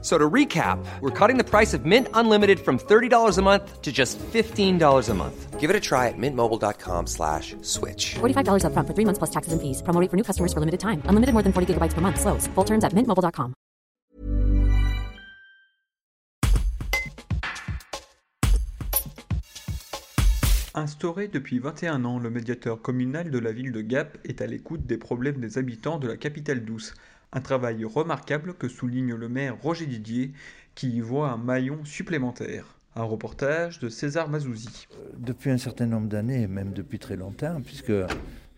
So to recap, we're cutting the price of Mint Unlimited from $30 a month to just $15 a month. Give it a try at mintmobile.com slash switch. $45 upfront for three months plus taxes and fees. Promo rate for new customers for limited time. Unlimited more than 40 gigabytes per month. Slows. Full terms at mintmobile.com. Instauré depuis 21 ans, le médiateur communal de la ville de Gap est à l'écoute des problèmes des habitants de la capitale douce. Un travail remarquable que souligne le maire Roger Didier, qui y voit un maillon supplémentaire. Un reportage de César Mazouzi. Depuis un certain nombre d'années, même depuis très longtemps, puisque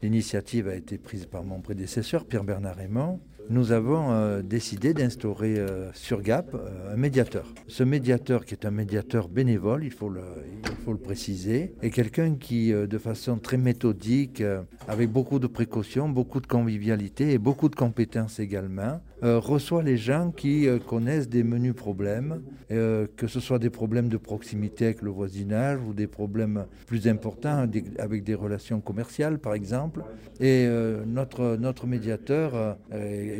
l'initiative a été prise par mon prédécesseur, Pierre-Bernard Raymond, nous avons euh, décidé d'instaurer euh, sur GAP euh, un médiateur. Ce médiateur, qui est un médiateur bénévole, il faut le, préciser, est quelqu'un qui, de façon très méthodique, avec beaucoup de précautions, beaucoup de convivialité et beaucoup de compétences également, reçoit les gens qui connaissent des menus problèmes, que ce soit des problèmes de proximité avec le voisinage ou des problèmes plus importants avec des relations commerciales, par exemple. Et notre, notre médiateur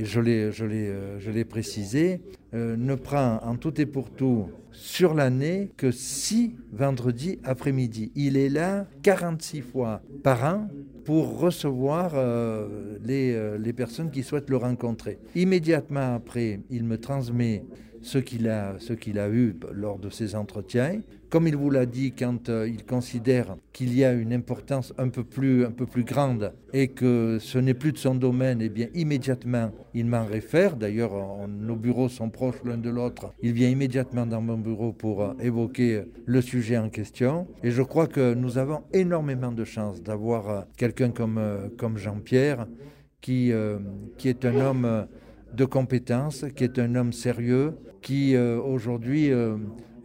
et euh, je l'ai précisé, euh, ne prend en tout et pour tout sur l'année que six vendredis après-midi. Il est là 46 fois par an pour recevoir euh, les personnes qui souhaitent le rencontrer. Immédiatement après, il me transmet ce qu'il a, qu'il a eu lors de ces entretiens. Comme il vous l'a dit, quand euh, il considère qu'il y a une importance un peu, plus, un peu plus grande et que ce n'est plus de son domaine, eh bien immédiatement, il m'en réfère. D'ailleurs, nos bureaux sont proches l'un de l'autre. Il vient immédiatement dans mon bureau pour euh, évoquer le sujet en question. Et je crois que nous avons énormément de chance d'avoir euh, quelqu'un comme, comme Jean-Pierre qui, qui est un homme de compétences, qui est un homme sérieux, qui euh, aujourd'hui, euh,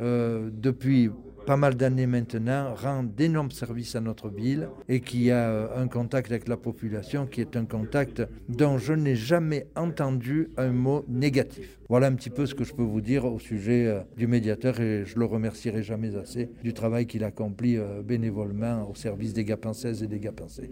euh, depuis pas mal d'années maintenant, rend d'énormes services à notre ville et qui a un contact avec la population qui est un contact dont je n'ai jamais entendu un mot négatif. Voilà un petit peu ce que je peux vous dire au sujet du médiateur et je le remercierai jamais assez du travail qu'il accomplit bénévolement au service des Gapensaises et des Gapensais.